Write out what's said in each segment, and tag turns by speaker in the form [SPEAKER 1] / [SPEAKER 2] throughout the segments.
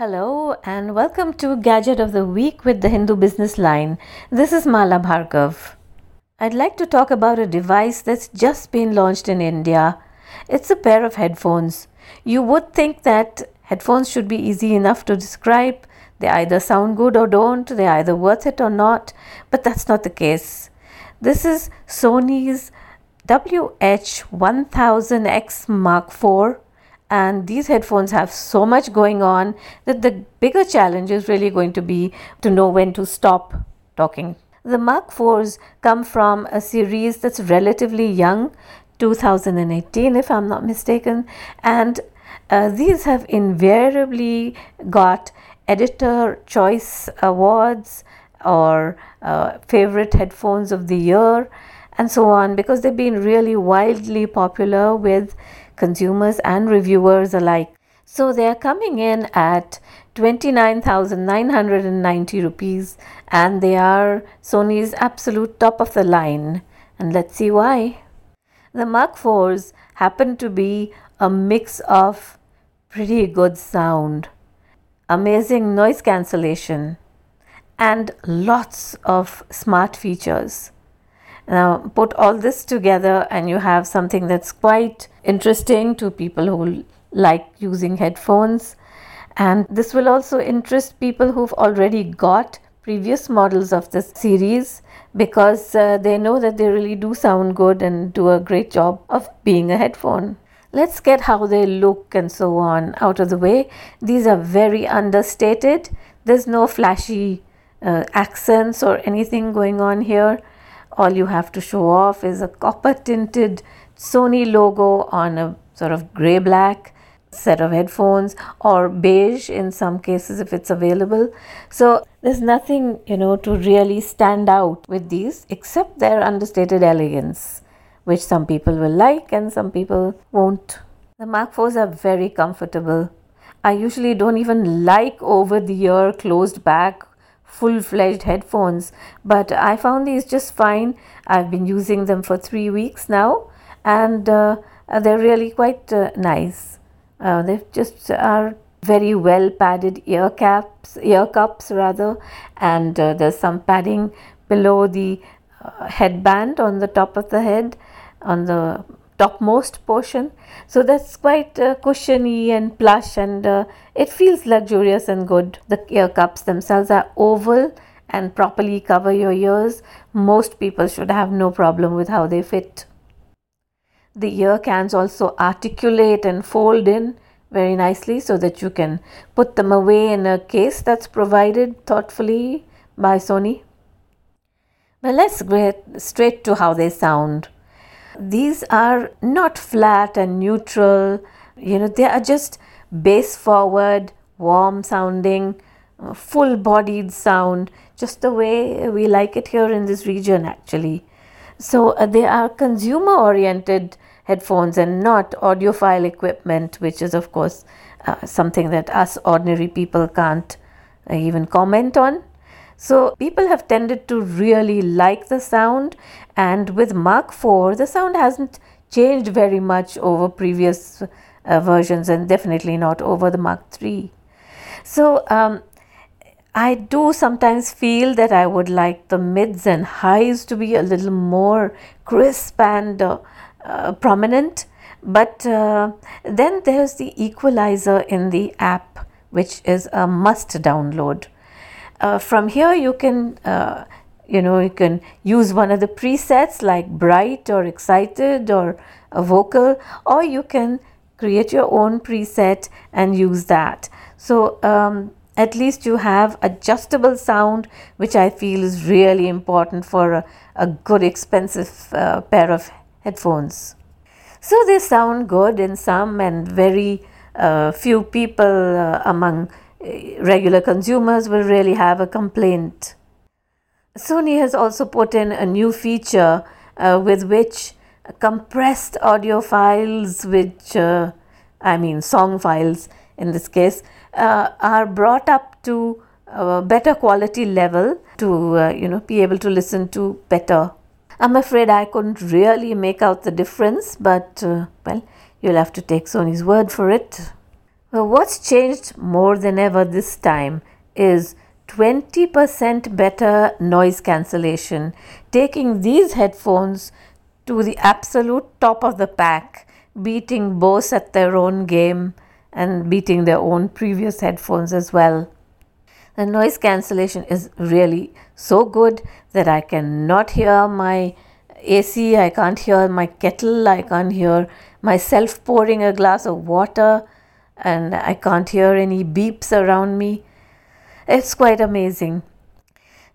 [SPEAKER 1] Hello and welcome to Gadget of the Week with the Hindu Business Line. This is Mala Bhargava. I'd like to talk about a device that's just been launched in India. It's a pair of headphones. You would think that headphones should be easy enough to describe. They either sound good or don't, they're either worth it or not, but that's not the case. This is Sony's WH1000X Mark IV and these headphones have so much going on that the bigger challenge is really going to be to know when to stop talking. The Mark IVs come from a series that's relatively young, 2018, if I'm not mistaken, and uh, these have invariably got editor choice awards or uh, favorite headphones of the year and so on because they've been really wildly popular with consumers and reviewers alike. So they are coming in at 29,990 rupees and they are Sony's absolute top of the line. And let's see why. The Mark IVs happen to be a mix of pretty good sound, amazing noise cancellation, and lots of smart features. Now, put all this together, and you have something that's quite interesting to people who like using headphones. And this will also interest people who've already got previous models of this series because uh, they know that they really do sound good and do a great job of being a headphone. Let's get how they look and so on out of the way. These are very understated. There's no flashy uh, accents or anything going on here all you have to show off is a copper tinted Sony logo on a sort of gray black set of headphones or beige in some cases if it's available. So there's nothing, you know, to really stand out with these except their understated elegance, which some people will like and some people won't. The Mark IVs are very comfortable. I usually don't even like over the ear closed back full fledged headphones, but I found these just fine. I've been using them for three weeks now, and uh, they're really quite uh, nice. Uh, they just are very well padded ear caps, ear cups rather, and uh, there's some padding below the uh, headband on the top of the head, on the topmost portion. So that's quite uh, cushiony and plush and uh, it feels luxurious and good. The ear cups themselves are oval and properly cover your ears. Most people should have no problem with how they fit. The ear cans also articulate and fold in very nicely so that you can put them away in a case that's provided thoughtfully by Sony. Well, let's get straight to how they sound these are not flat and neutral, you know, they are just bass forward, warm sounding, uh, full bodied sound, just the way we like it here in this region actually. So uh, they are consumer oriented headphones and not audiophile equipment, which is, of course, uh, something that us ordinary people can't uh, even comment on. So people have tended to really like the sound, and with Mark IV, the sound hasn't changed very much over previous uh, versions, and definitely not over the Mark III. So um, I do sometimes feel that I would like the mids and highs to be a little more crisp and uh, uh, prominent. But uh, then there's the equalizer in the app, which is a must download uh, from here you can uh, you know you can use one of the presets like bright or excited or vocal or you can create your own preset and use that. So um, at least you have adjustable sound which i feel is really important for a, a good expensive uh, pair of headphones. So they sound good in some and very uh, few people uh, among regular consumers will really have a complaint. Sony has also put in a new feature uh, with which compressed audio files, which uh, I mean song files in this case, uh, are brought up to a better quality level to uh, you know be able to listen to better. I'm afraid I couldn't really make out the difference, but uh, well, you'll have to take Sony's word for it. Well, what's changed more than ever this time is 20% better noise cancellation, taking these headphones to the absolute top of the pack, beating Bose at their own game and beating their own previous headphones as well. The noise cancellation is really so good that I cannot hear my AC, I can't hear my kettle, I can't hear myself pouring a glass of water, and I can't hear any beeps around me. It's quite amazing.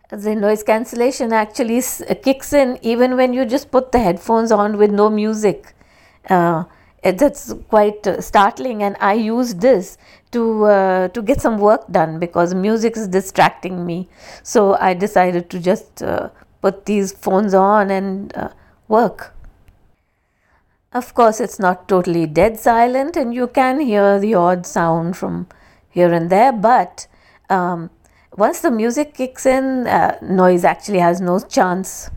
[SPEAKER 1] The noise cancellation actually kicks in even when you just put the headphones on with no music. Uh, that's quite uh, startling, and I use this to uh, to get some work done because music is distracting me. So I decided to just uh, put these phones on and uh, work. Of course, it's not totally dead silent, and you can hear the odd sound from here and there, but um, once the music kicks in, uh, noise actually has no chance.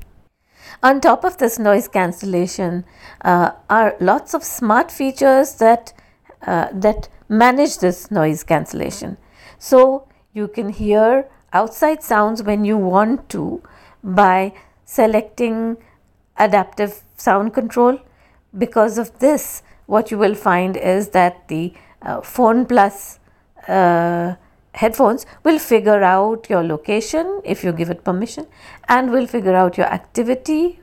[SPEAKER 1] On top of this noise cancellation uh, are lots of smart features that uh, that manage this noise cancellation. So you can hear outside sounds when you want to by selecting adaptive sound control. Because of this, what you will find is that the uh, Phone Plus uh, headphones will figure out your location if you give it permission and will figure out your activity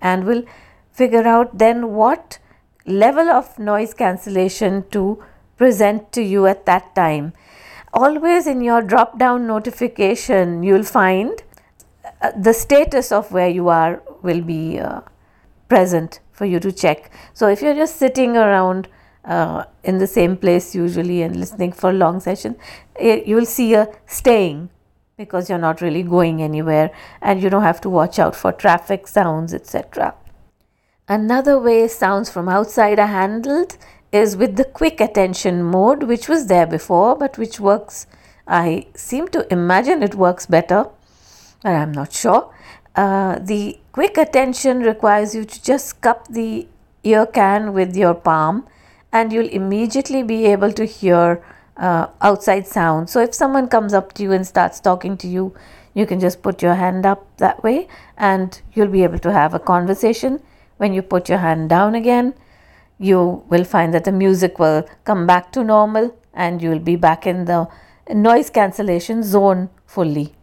[SPEAKER 1] and will figure out then what level of noise cancellation to present to you at that time. Always in your drop down notification, you'll find uh, the status of where you are will be uh, present for you to check. So if you're just sitting around uh, in the same place usually and listening for long session, eh, you will see a staying because you're not really going anywhere and you don't have to watch out for traffic sounds, etc. Another way sounds from outside are handled is with the quick attention mode, which was there before but which works. I seem to imagine it works better, but I'm not sure. Uh, the quick attention requires you to just cup the ear can with your palm and you'll immediately be able to hear uh, outside sound. So if someone comes up to you and starts talking to you, you can just put your hand up that way and you'll be able to have a conversation. When you put your hand down again, you will find that the music will come back to normal and you'll be back in the noise cancellation zone fully.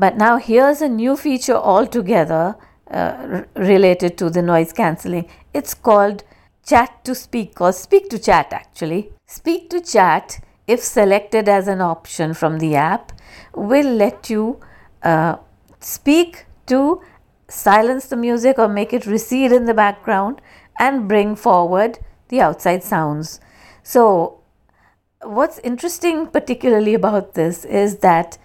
[SPEAKER 1] But now here's a new feature altogether uh, related to the noise cancelling. It's called chat to speak or speak to chat actually. Speak to chat, if selected as an option from the app, will let you uh, speak to silence the music or make it recede in the background and bring forward the outside sounds. So, what's interesting particularly about this is that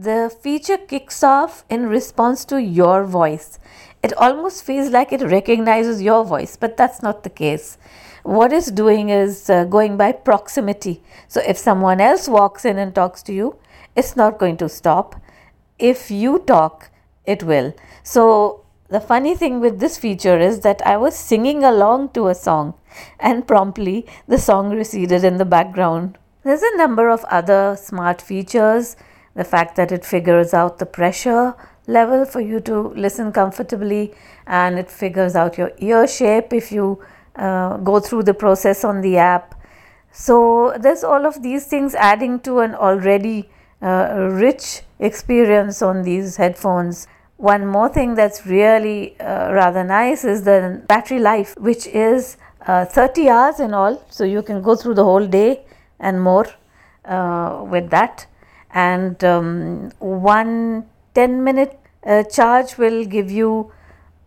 [SPEAKER 1] the feature kicks off in response to your voice it almost feels like it recognizes your voice, but that's not the case. What it's doing is uh, going by proximity. So if someone else walks in and talks to you, it's not going to stop. If you talk, it will. So the funny thing with this feature is that I was singing along to a song and promptly the song receded in the background. There's a number of other smart features. The fact that it figures out the pressure level for you to listen comfortably and it figures out your ear shape if you uh, go through the process on the app. So, there's all of these things adding to an already uh, rich experience on these headphones. One more thing that's really uh, rather nice is the battery life, which is uh, 30 hours in all. So, you can go through the whole day and more uh, with that. And um, one 10 minute uh, charge will give you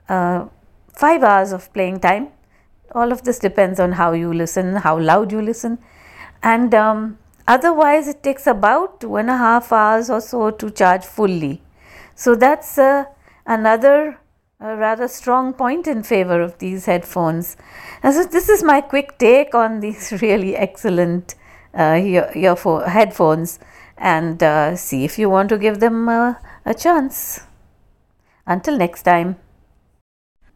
[SPEAKER 1] uh, 5 hours of playing time. All of this depends on how you listen, how loud you listen. And um, otherwise, it takes about two and a half hours or so to charge fully. So, that's uh, another a rather strong point in favor of these headphones. And so, this is my quick take on these really excellent uh, ear- earphone- headphones and uh, see if you want to give them uh, a chance. Until next time,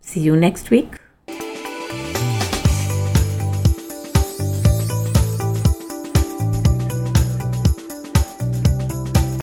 [SPEAKER 1] see you next week.